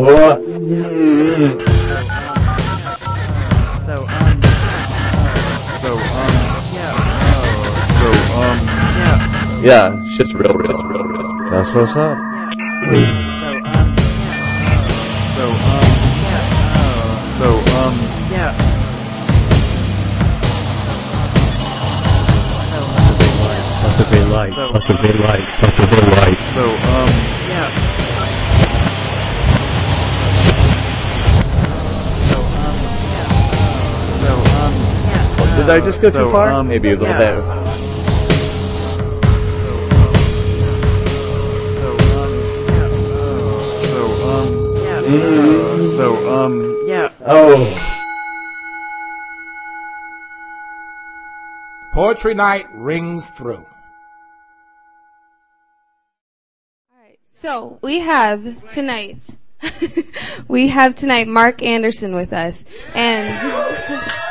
So, um, so, um, yeah, uh, so, um, yeah, Yeah, shit's real, real, real, real. That's what's up. so, um, so, um, yeah, uh, so, um, yeah. Let there be light. So- Let there be light. Let there be light. So, um, Did I just go So, too far? um, Maybe a little yeah. bit. So, um, yeah. Mm. So, um, yeah. Oh. Poetry night rings through. Alright, so we have tonight, we have tonight Mark Anderson with us, and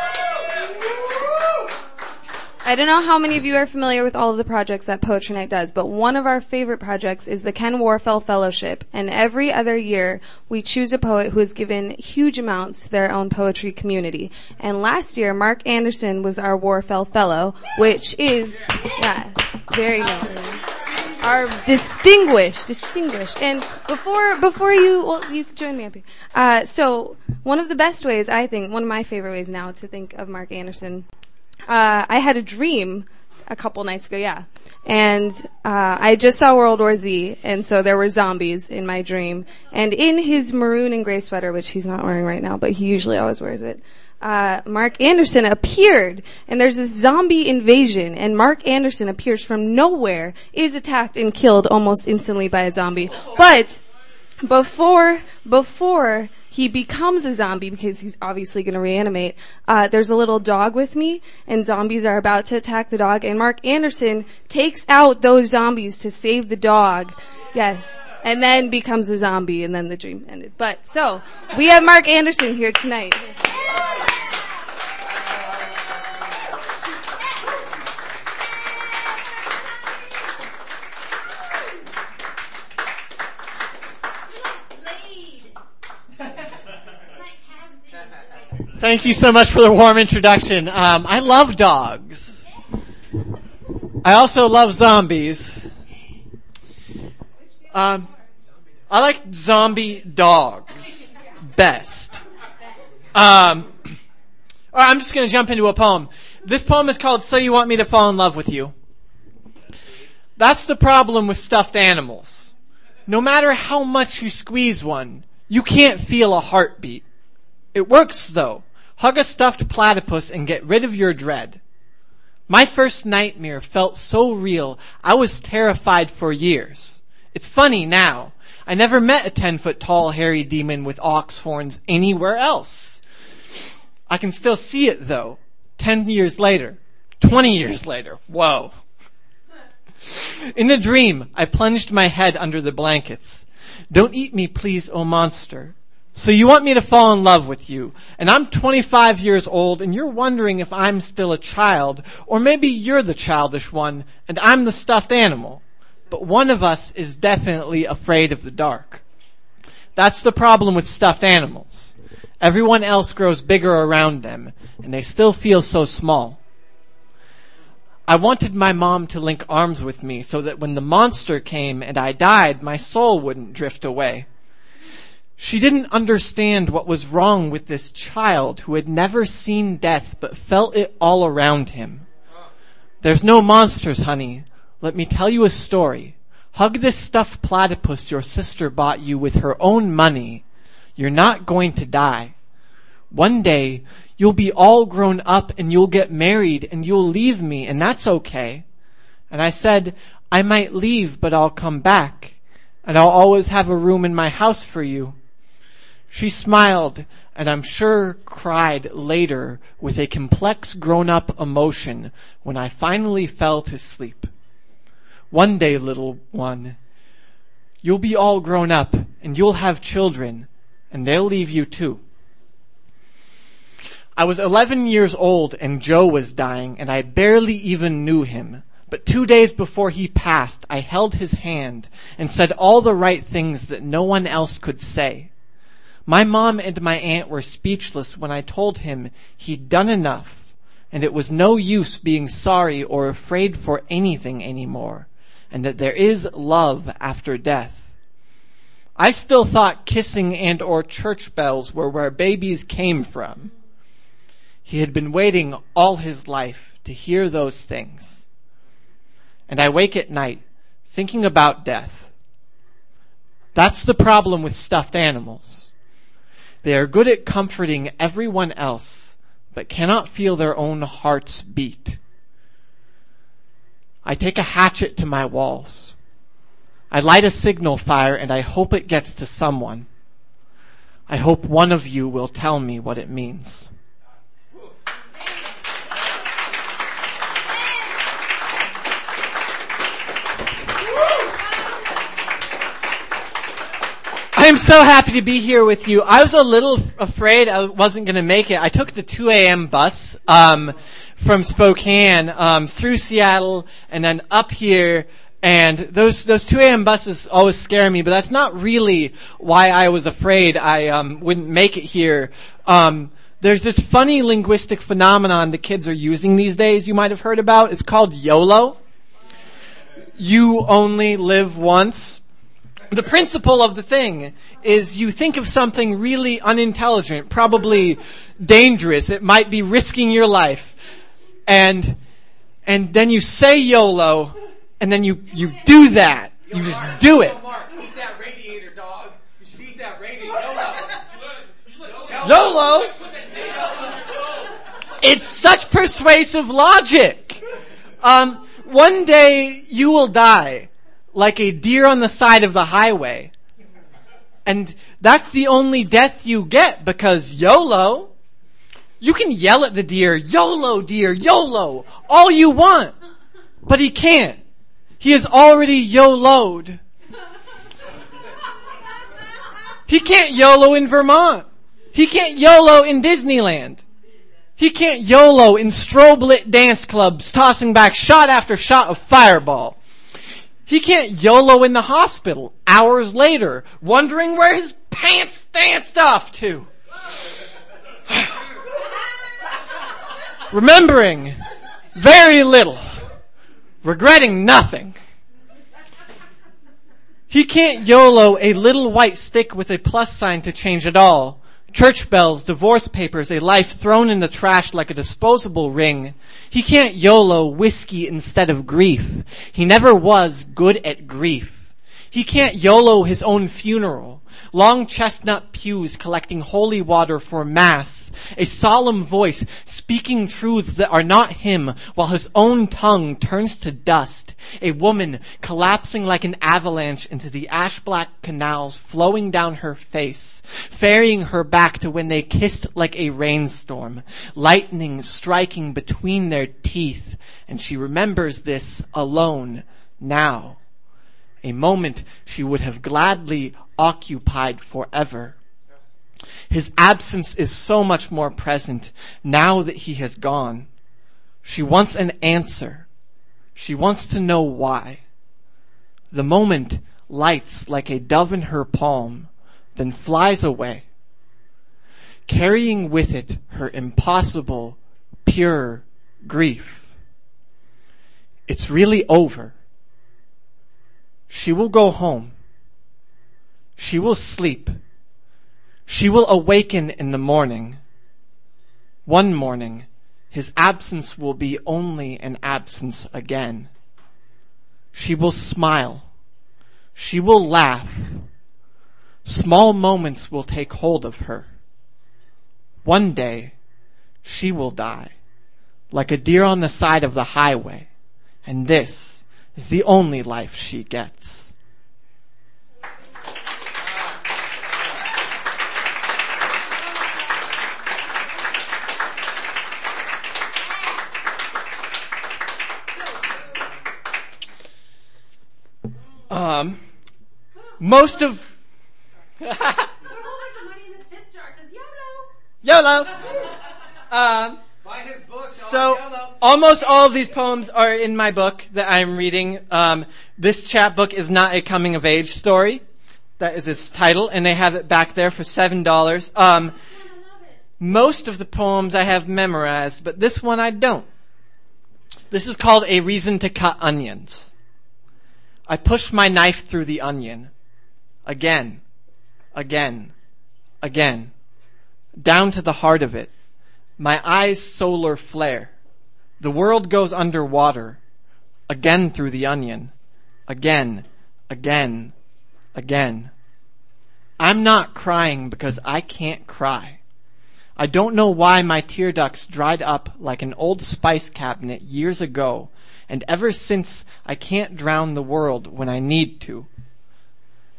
I don't know how many of you are familiar with all of the projects that Poetry Night does, but one of our favorite projects is the Ken Warfel Fellowship, and every other year we choose a poet who has given huge amounts to their own poetry community. And last year, Mark Anderson was our Warfel Fellow, which is, yeah, very good are distinguished, distinguished. And before before you, well, you join me up here. Uh, so one of the best ways, I think, one of my favorite ways now to think of Mark Anderson. Uh, I had a dream a couple nights ago, yeah, and uh, I just saw World War Z, and so there were zombies in my dream. And in his maroon and gray sweater, which he's not wearing right now, but he usually always wears it uh, Mark Anderson appeared, and there's this zombie invasion, and Mark Anderson appears from nowhere, is attacked and killed almost instantly by a zombie. But before before he becomes a zombie because he's obviously going to reanimate. Uh, there's a little dog with me, and zombies are about to attack the dog, and Mark Anderson takes out those zombies to save the dog. Yes. And then becomes a zombie, and then the dream ended. But, so, we have Mark Anderson here tonight. Thank you so much for the warm introduction. Um, I love dogs. I also love zombies. Um, I like zombie dogs best. Um, all right, I'm just going to jump into a poem. This poem is called "So You Want Me to Fall in Love with You." That's the problem with stuffed animals. No matter how much you squeeze one, you can't feel a heartbeat. It works though. Hug a stuffed platypus and get rid of your dread. My first nightmare felt so real, I was terrified for years. It's funny now. I never met a 10 foot tall hairy demon with ox horns anywhere else. I can still see it though. 10 years later. 20 years later. Whoa. In a dream, I plunged my head under the blankets. Don't eat me, please, oh monster. So you want me to fall in love with you, and I'm 25 years old, and you're wondering if I'm still a child, or maybe you're the childish one, and I'm the stuffed animal. But one of us is definitely afraid of the dark. That's the problem with stuffed animals. Everyone else grows bigger around them, and they still feel so small. I wanted my mom to link arms with me so that when the monster came and I died, my soul wouldn't drift away. She didn't understand what was wrong with this child who had never seen death but felt it all around him. There's no monsters, honey. Let me tell you a story. Hug this stuffed platypus your sister bought you with her own money. You're not going to die. One day, you'll be all grown up and you'll get married and you'll leave me and that's okay. And I said, I might leave, but I'll come back and I'll always have a room in my house for you. She smiled and I'm sure cried later with a complex grown up emotion when I finally fell to sleep. One day, little one, you'll be all grown up and you'll have children and they'll leave you too. I was 11 years old and Joe was dying and I barely even knew him. But two days before he passed, I held his hand and said all the right things that no one else could say. My mom and my aunt were speechless when I told him he'd done enough and it was no use being sorry or afraid for anything anymore and that there is love after death. I still thought kissing and or church bells were where babies came from. He had been waiting all his life to hear those things. And I wake at night thinking about death. That's the problem with stuffed animals. They are good at comforting everyone else, but cannot feel their own hearts beat. I take a hatchet to my walls. I light a signal fire and I hope it gets to someone. I hope one of you will tell me what it means. Am so happy to be here with you. I was a little afraid I wasn't going to make it. I took the 2 a.m. bus um, from Spokane um, through Seattle and then up here. And those those 2 a.m. buses always scare me, but that's not really why I was afraid I um, wouldn't make it here. Um, there's this funny linguistic phenomenon the kids are using these days. You might have heard about. It's called YOLO. You only live once the principle of the thing is you think of something really unintelligent, probably dangerous. It might be risking your life. And, and then you say YOLO, and then you, you do that. You just do it. YOLO! It's such persuasive logic. Um, one day you will die like a deer on the side of the highway. And that's the only death you get because YOLO. You can yell at the deer, YOLO deer, YOLO, all you want. But he can't. He is already YOLO'd. He can't YOLO in Vermont. He can't YOLO in Disneyland. He can't YOLO in strobe lit dance clubs tossing back shot after shot of fireball. He can't YOLO in the hospital hours later, wondering where his pants danced off to. Remembering very little, regretting nothing. He can't YOLO a little white stick with a plus sign to change it all. Church bells, divorce papers, a life thrown in the trash like a disposable ring. He can't YOLO whiskey instead of grief. He never was good at grief. He can't YOLO his own funeral. Long chestnut pews collecting holy water for mass. A solemn voice speaking truths that are not him while his own tongue turns to dust. A woman collapsing like an avalanche into the ash black canals flowing down her face, ferrying her back to when they kissed like a rainstorm. Lightning striking between their teeth. And she remembers this alone now a moment she would have gladly occupied forever. His absence is so much more present now that he has gone. She wants an answer. She wants to know why. The moment lights like a dove in her palm, then flies away, carrying with it her impossible, pure grief. It's really over. She will go home. She will sleep. She will awaken in the morning. One morning, his absence will be only an absence again. She will smile. She will laugh. Small moments will take hold of her. One day, she will die, like a deer on the side of the highway. And this is the only life she gets. Um, most of YOLO. Um, Buy his book. so almost all of these poems are in my book that I'm reading. Um, this chapbook is not a coming of age story. That is its title, and they have it back there for seven dollars. Um, most of the poems I have memorized, but this one I don't. This is called A Reason to Cut Onions. I push my knife through the onion. Again. Again. Again. Down to the heart of it. My eyes solar flare. The world goes underwater. Again through the onion. Again. Again. Again. I'm not crying because I can't cry. I don't know why my tear ducts dried up like an old spice cabinet years ago, and ever since I can't drown the world when I need to.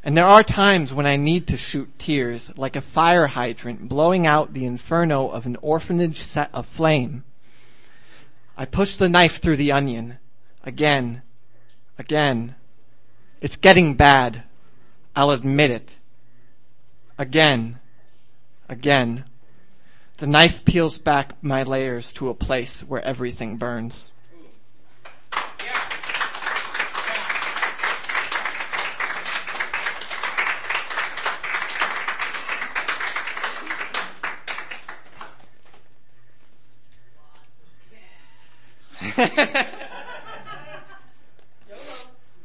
And there are times when I need to shoot tears like a fire hydrant blowing out the inferno of an orphanage set aflame. I push the knife through the onion. Again. Again. It's getting bad. I'll admit it. Again. Again. The knife peels back my layers to a place where everything burns.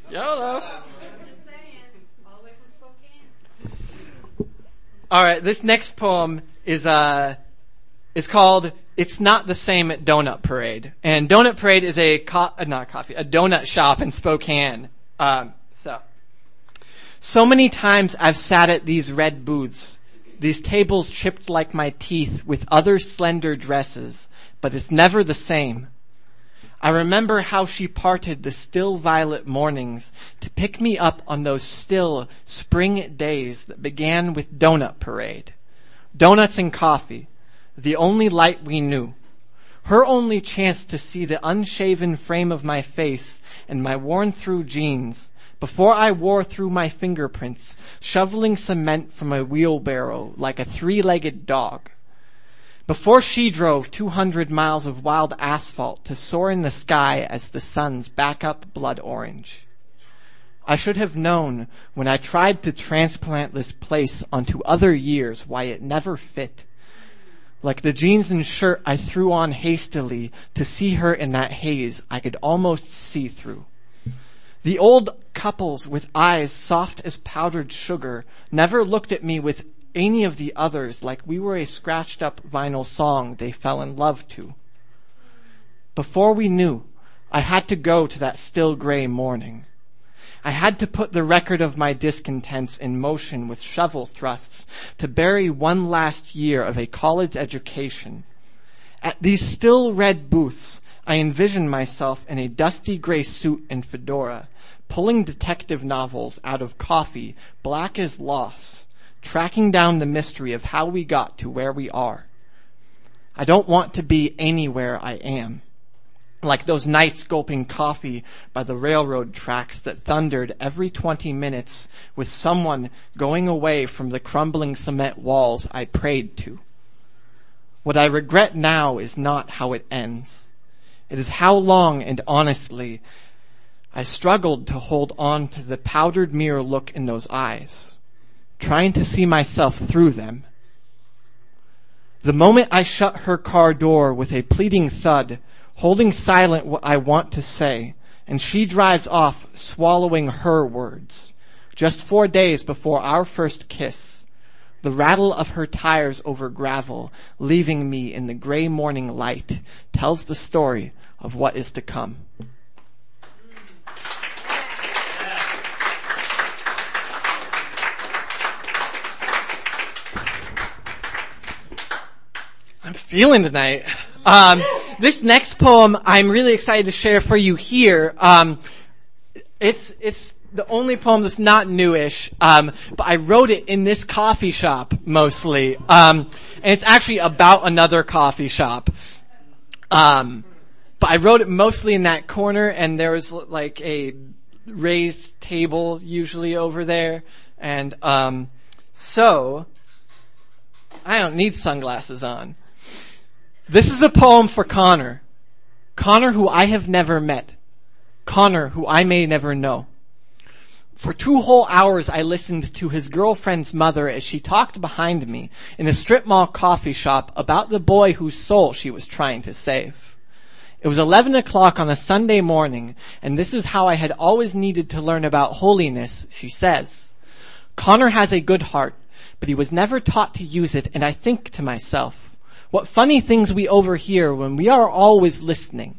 YOLO. All right, this next poem is uh is called "It's Not the Same at Donut Parade," and Donut Parade is a co- uh, not coffee, a donut shop in Spokane. Um, so, so many times I've sat at these red booths, these tables chipped like my teeth with other slender dresses, but it's never the same. I remember how she parted the still violet mornings to pick me up on those still spring days that began with Donut Parade. Donuts and coffee, the only light we knew. Her only chance to see the unshaven frame of my face and my worn through jeans before I wore through my fingerprints, shoveling cement from a wheelbarrow like a three-legged dog. Before she drove 200 miles of wild asphalt to soar in the sky as the sun's backup blood orange. I should have known when I tried to transplant this place onto other years why it never fit. Like the jeans and shirt I threw on hastily to see her in that haze I could almost see through. The old couples with eyes soft as powdered sugar never looked at me with any of the others like we were a scratched up vinyl song they fell in love to. Before we knew, I had to go to that still gray morning. I had to put the record of my discontents in motion with shovel thrusts to bury one last year of a college education. At these still red booths, I envisioned myself in a dusty gray suit and fedora, pulling detective novels out of coffee black as loss, tracking down the mystery of how we got to where we are. I don't want to be anywhere I am. Like those nights gulping coffee by the railroad tracks that thundered every 20 minutes with someone going away from the crumbling cement walls I prayed to. What I regret now is not how it ends. It is how long and honestly I struggled to hold on to the powdered mirror look in those eyes, trying to see myself through them. The moment I shut her car door with a pleading thud, holding silent what I want to say, and she drives off swallowing her words, just four days before our first kiss, the rattle of her tires over gravel, leaving me in the gray morning light, tells the story of what is to come. I'm feeling tonight. Um, this next poem I'm really excited to share for you here. Um, it's it's the only poem that's not newish, um, but I wrote it in this coffee shop mostly, um, and it's actually about another coffee shop. Um, but I wrote it mostly in that corner, and there was like a raised table usually over there, and um, so I don't need sunglasses on. This is a poem for Connor. Connor who I have never met. Connor who I may never know. For two whole hours I listened to his girlfriend's mother as she talked behind me in a strip mall coffee shop about the boy whose soul she was trying to save. It was 11 o'clock on a Sunday morning, and this is how I had always needed to learn about holiness, she says. Connor has a good heart, but he was never taught to use it, and I think to myself, what funny things we overhear when we are always listening.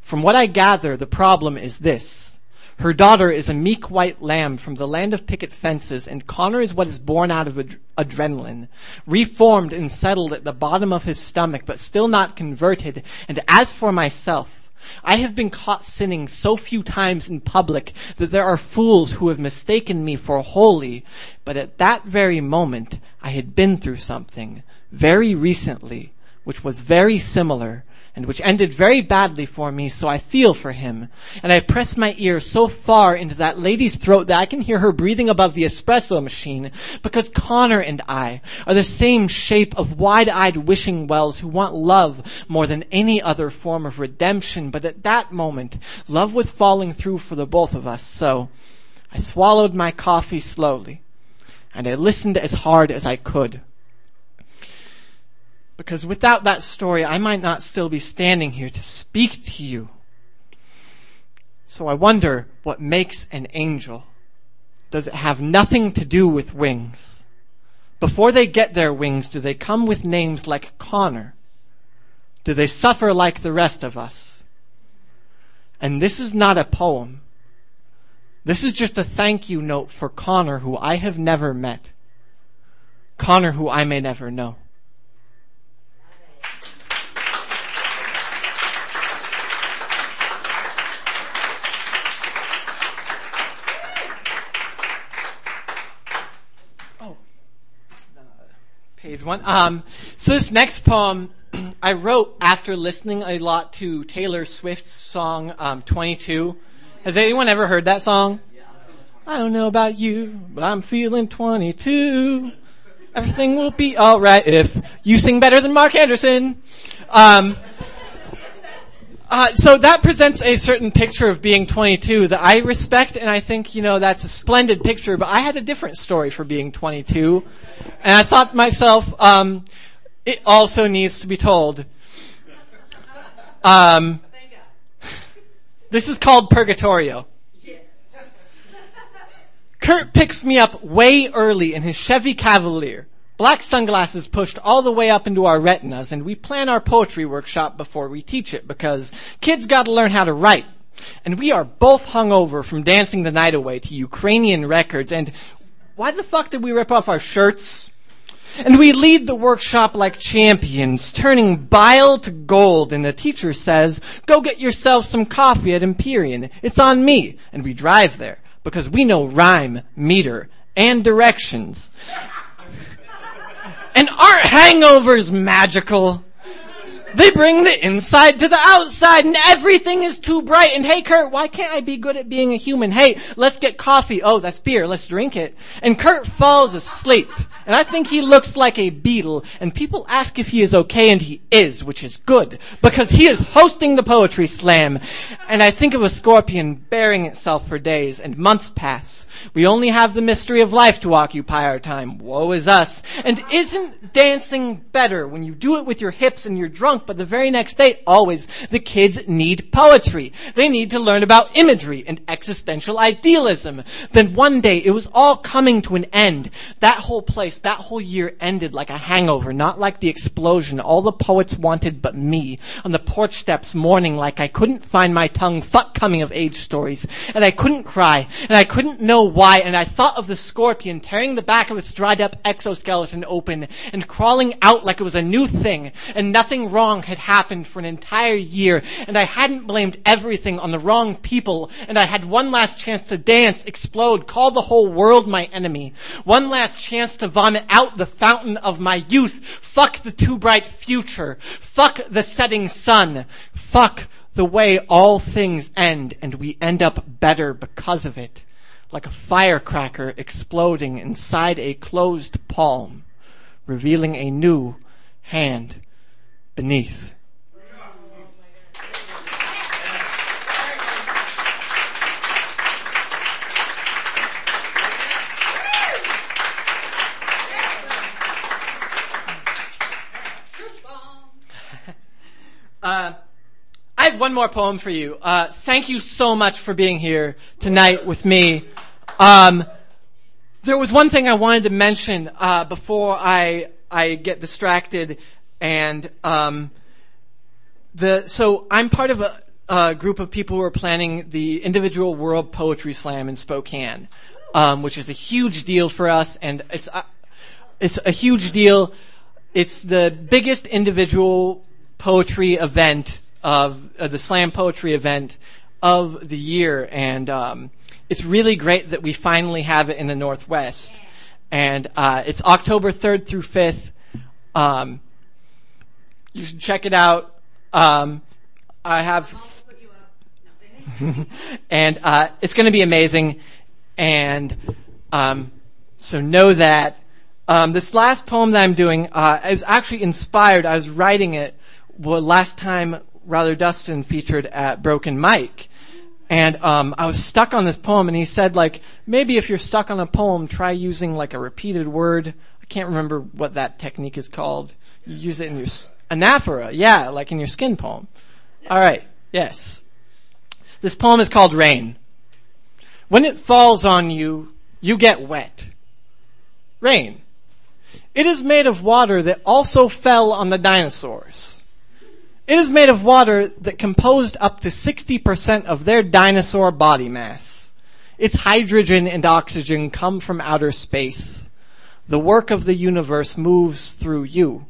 From what I gather, the problem is this. Her daughter is a meek white lamb from the land of picket fences, and Connor is what is born out of ad- adrenaline, reformed and settled at the bottom of his stomach, but still not converted. And as for myself, I have been caught sinning so few times in public that there are fools who have mistaken me for holy, but at that very moment I had been through something very recently which was very similar and which ended very badly for me, so I feel for him. And I press my ear so far into that lady's throat that I can hear her breathing above the espresso machine, because Connor and I are the same shape of wide-eyed wishing wells who want love more than any other form of redemption. But at that moment, love was falling through for the both of us, so I swallowed my coffee slowly, and I listened as hard as I could. Because without that story, I might not still be standing here to speak to you. So I wonder what makes an angel. Does it have nothing to do with wings? Before they get their wings, do they come with names like Connor? Do they suffer like the rest of us? And this is not a poem. This is just a thank you note for Connor who I have never met. Connor who I may never know. Page one. Um, so this next poem I wrote after listening a lot to Taylor Swift's song um, 22. Has anyone ever heard that song? I don't know about you, but I'm feeling 22. Everything will be alright if you sing better than Mark Anderson. Um, uh, so that presents a certain picture of being 22 that I respect, and I think you know that's a splendid picture. But I had a different story for being 22, and I thought to myself, um, it also needs to be told. Um, this is called Purgatorio. Kurt picks me up way early in his Chevy Cavalier. Black sunglasses pushed all the way up into our retinas, and we plan our poetry workshop before we teach it because kids gotta learn how to write. And we are both hungover from dancing the night away to Ukrainian records, and why the fuck did we rip off our shirts? And we lead the workshop like champions, turning bile to gold, and the teacher says, go get yourself some coffee at Empyrean. It's on me. And we drive there, because we know rhyme, meter, and directions. And aren't hangovers magical? They bring the inside to the outside and everything is too bright. And hey Kurt, why can't I be good at being a human? Hey, let's get coffee. Oh, that's beer. Let's drink it. And Kurt falls asleep. And I think he looks like a beetle. And people ask if he is okay and he is, which is good. Because he is hosting the poetry slam. And I think of a scorpion bearing itself for days and months pass. We only have the mystery of life to occupy our time. Woe is us. And isn't dancing better when you do it with your hips and you're drunk, but the very next day, always, the kids need poetry. They need to learn about imagery and existential idealism. Then one day, it was all coming to an end. That whole place, that whole year ended like a hangover, not like the explosion all the poets wanted but me. On the porch steps mourning like I couldn't find my tongue, fuck coming of age stories. And I couldn't cry, and I couldn't know why, and I thought of the scorpion tearing the back of its dried up exoskeleton open and crawling out like it was a new thing, and nothing wrong had happened for an entire year, and I hadn't blamed everything on the wrong people, and I had one last chance to dance, explode, call the whole world my enemy. One last chance to vomit out the fountain of my youth. Fuck the too bright future. Fuck the setting sun. Fuck the way all things end, and we end up better because of it like a firecracker exploding inside a closed palm, revealing a new hand beneath. Uh, I have one more poem for you. Uh, thank you so much for being here tonight with me. Um, there was one thing I wanted to mention uh, before I I get distracted, and um, the so I'm part of a, a group of people who are planning the individual World Poetry Slam in Spokane, um, which is a huge deal for us, and it's uh, it's a huge deal. It's the biggest individual poetry event of uh, the slam poetry event of the year, and um, it's really great that we finally have it in the Northwest. And uh, it's October 3rd through 5th. Um, you should check it out. Um, I have, and uh, it's going to be amazing. And um, so know that. Um, this last poem that I'm doing, uh, I was actually inspired. I was writing it well, last time Rather Dustin featured at Broken Mike. And um, I was stuck on this poem, and he said, like, maybe if you're stuck on a poem, try using like a repeated word. I can't remember what that technique is called. You use it in your anaphora, yeah, like in your skin poem. All right, yes. This poem is called Rain. When it falls on you, you get wet. Rain. It is made of water that also fell on the dinosaurs. It is made of water that composed up to 60% of their dinosaur body mass. Its hydrogen and oxygen come from outer space. The work of the universe moves through you.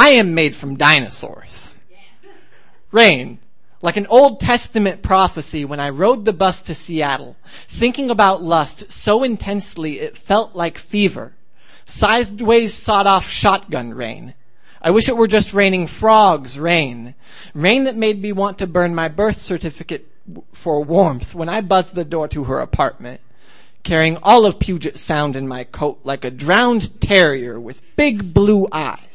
I am made from dinosaurs. Rain, like an Old Testament prophecy when I rode the bus to Seattle, thinking about lust so intensely it felt like fever. Sideways sawed off shotgun rain. I wish it were just raining frogs rain. Rain that made me want to burn my birth certificate for warmth when I buzzed the door to her apartment, carrying all of Puget Sound in my coat like a drowned terrier with big blue eyes.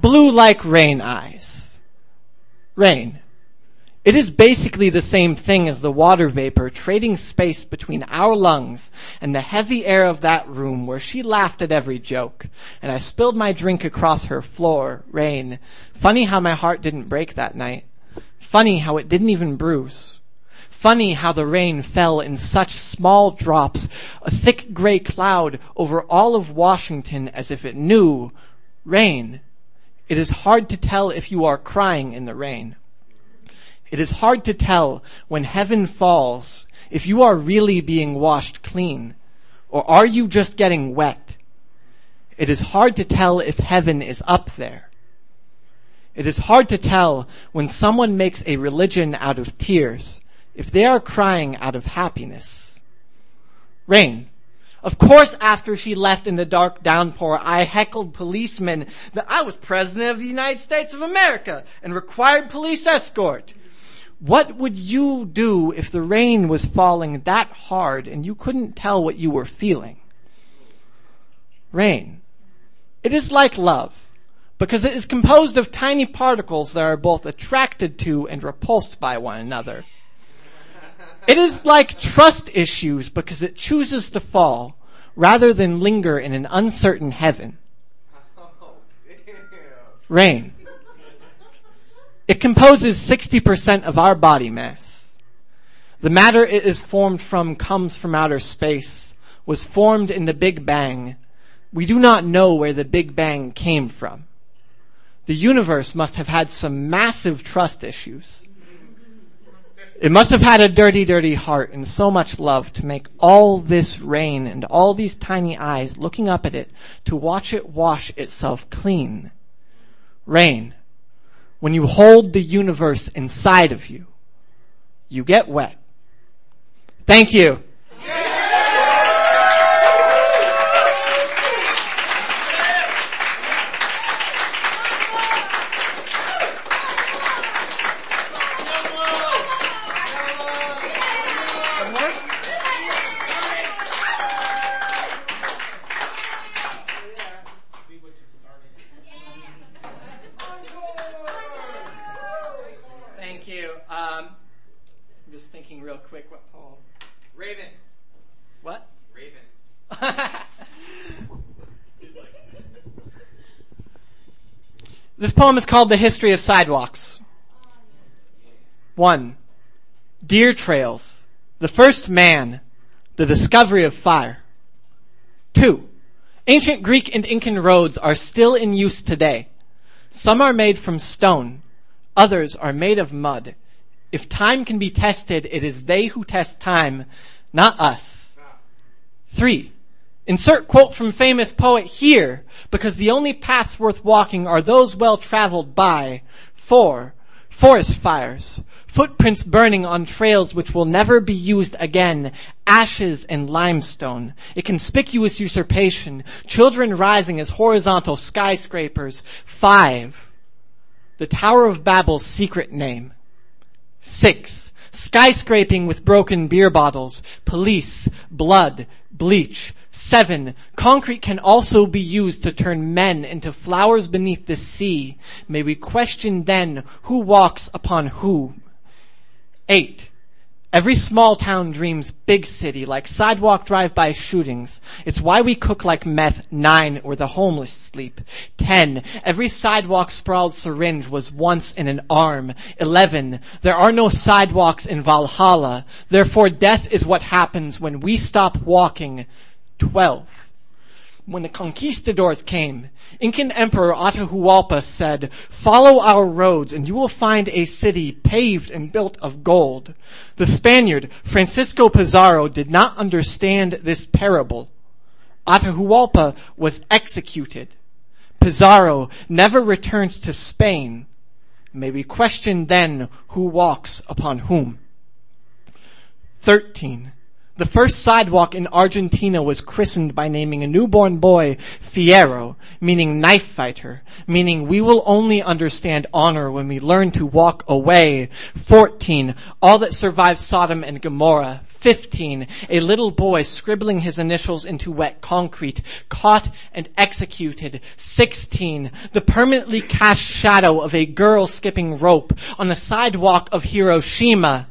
Blue like rain eyes. Rain. It is basically the same thing as the water vapor trading space between our lungs and the heavy air of that room where she laughed at every joke, and I spilled my drink across her floor, rain. Funny how my heart didn't break that night. Funny how it didn't even bruise. Funny how the rain fell in such small drops, a thick gray cloud over all of Washington as if it knew, rain. It is hard to tell if you are crying in the rain. It is hard to tell when heaven falls if you are really being washed clean or are you just getting wet. It is hard to tell if heaven is up there. It is hard to tell when someone makes a religion out of tears if they are crying out of happiness. Rain. Of course, after she left in the dark downpour, I heckled policemen that I was president of the United States of America and required police escort. What would you do if the rain was falling that hard and you couldn't tell what you were feeling? Rain. It is like love because it is composed of tiny particles that are both attracted to and repulsed by one another. It is like trust issues because it chooses to fall rather than linger in an uncertain heaven. Rain. It composes 60% of our body mass. The matter it is formed from comes from outer space, was formed in the Big Bang. We do not know where the Big Bang came from. The universe must have had some massive trust issues. It must have had a dirty, dirty heart and so much love to make all this rain and all these tiny eyes looking up at it to watch it wash itself clean. Rain. When you hold the universe inside of you, you get wet. Thank you. Thank This poem is called The History of Sidewalks. One, deer trails, the first man, the discovery of fire. Two, ancient Greek and Incan roads are still in use today. Some are made from stone, others are made of mud. If time can be tested, it is they who test time, not us. Three, insert quote from famous poet here, because the only paths worth walking are those well traveled by. Four, forest fires, footprints burning on trails which will never be used again, ashes and limestone, a conspicuous usurpation, children rising as horizontal skyscrapers. Five, the Tower of Babel's secret name. Six, skyscraping with broken beer bottles, police, blood, bleach. Seven, concrete can also be used to turn men into flowers beneath the sea. May we question then who walks upon who. Eight, Every small town dreams big city, like sidewalk drive-by shootings. It's why we cook like meth. Nine, where the homeless sleep. Ten, every sidewalk sprawled syringe was once in an arm. Eleven, there are no sidewalks in Valhalla. Therefore death is what happens when we stop walking. Twelve, when the conquistadors came, Incan Emperor Atahualpa said, Follow our roads and you will find a city paved and built of gold. The Spaniard, Francisco Pizarro, did not understand this parable. Atahualpa was executed. Pizarro never returned to Spain. May we question then who walks upon whom. 13. The first sidewalk in Argentina was christened by naming a newborn boy Fierro, meaning knife fighter, meaning we will only understand honor when we learn to walk away. 14. All that survived Sodom and Gomorrah. 15. A little boy scribbling his initials into wet concrete, caught and executed. 16. The permanently cast shadow of a girl skipping rope on the sidewalk of Hiroshima.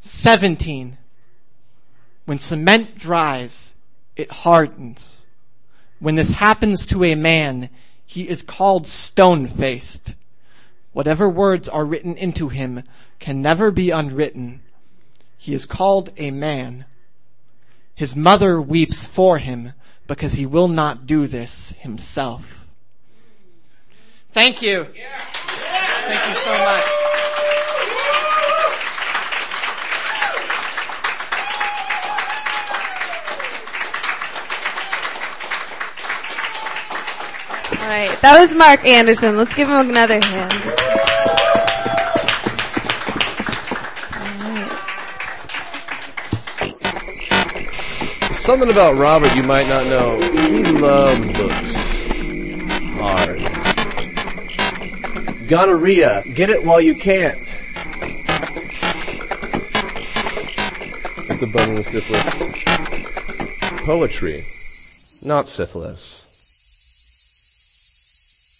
17. When cement dries, it hardens. When this happens to a man, he is called stone-faced. Whatever words are written into him can never be unwritten. He is called a man. His mother weeps for him because he will not do this himself. Thank you. Thank you so much. All right, that was Mark Anderson. Let's give him another hand. Something about Robert you might not know. He loved books. Hard. Gonorrhea. Get it while you can't. The of syphilis. Poetry. Not syphilis.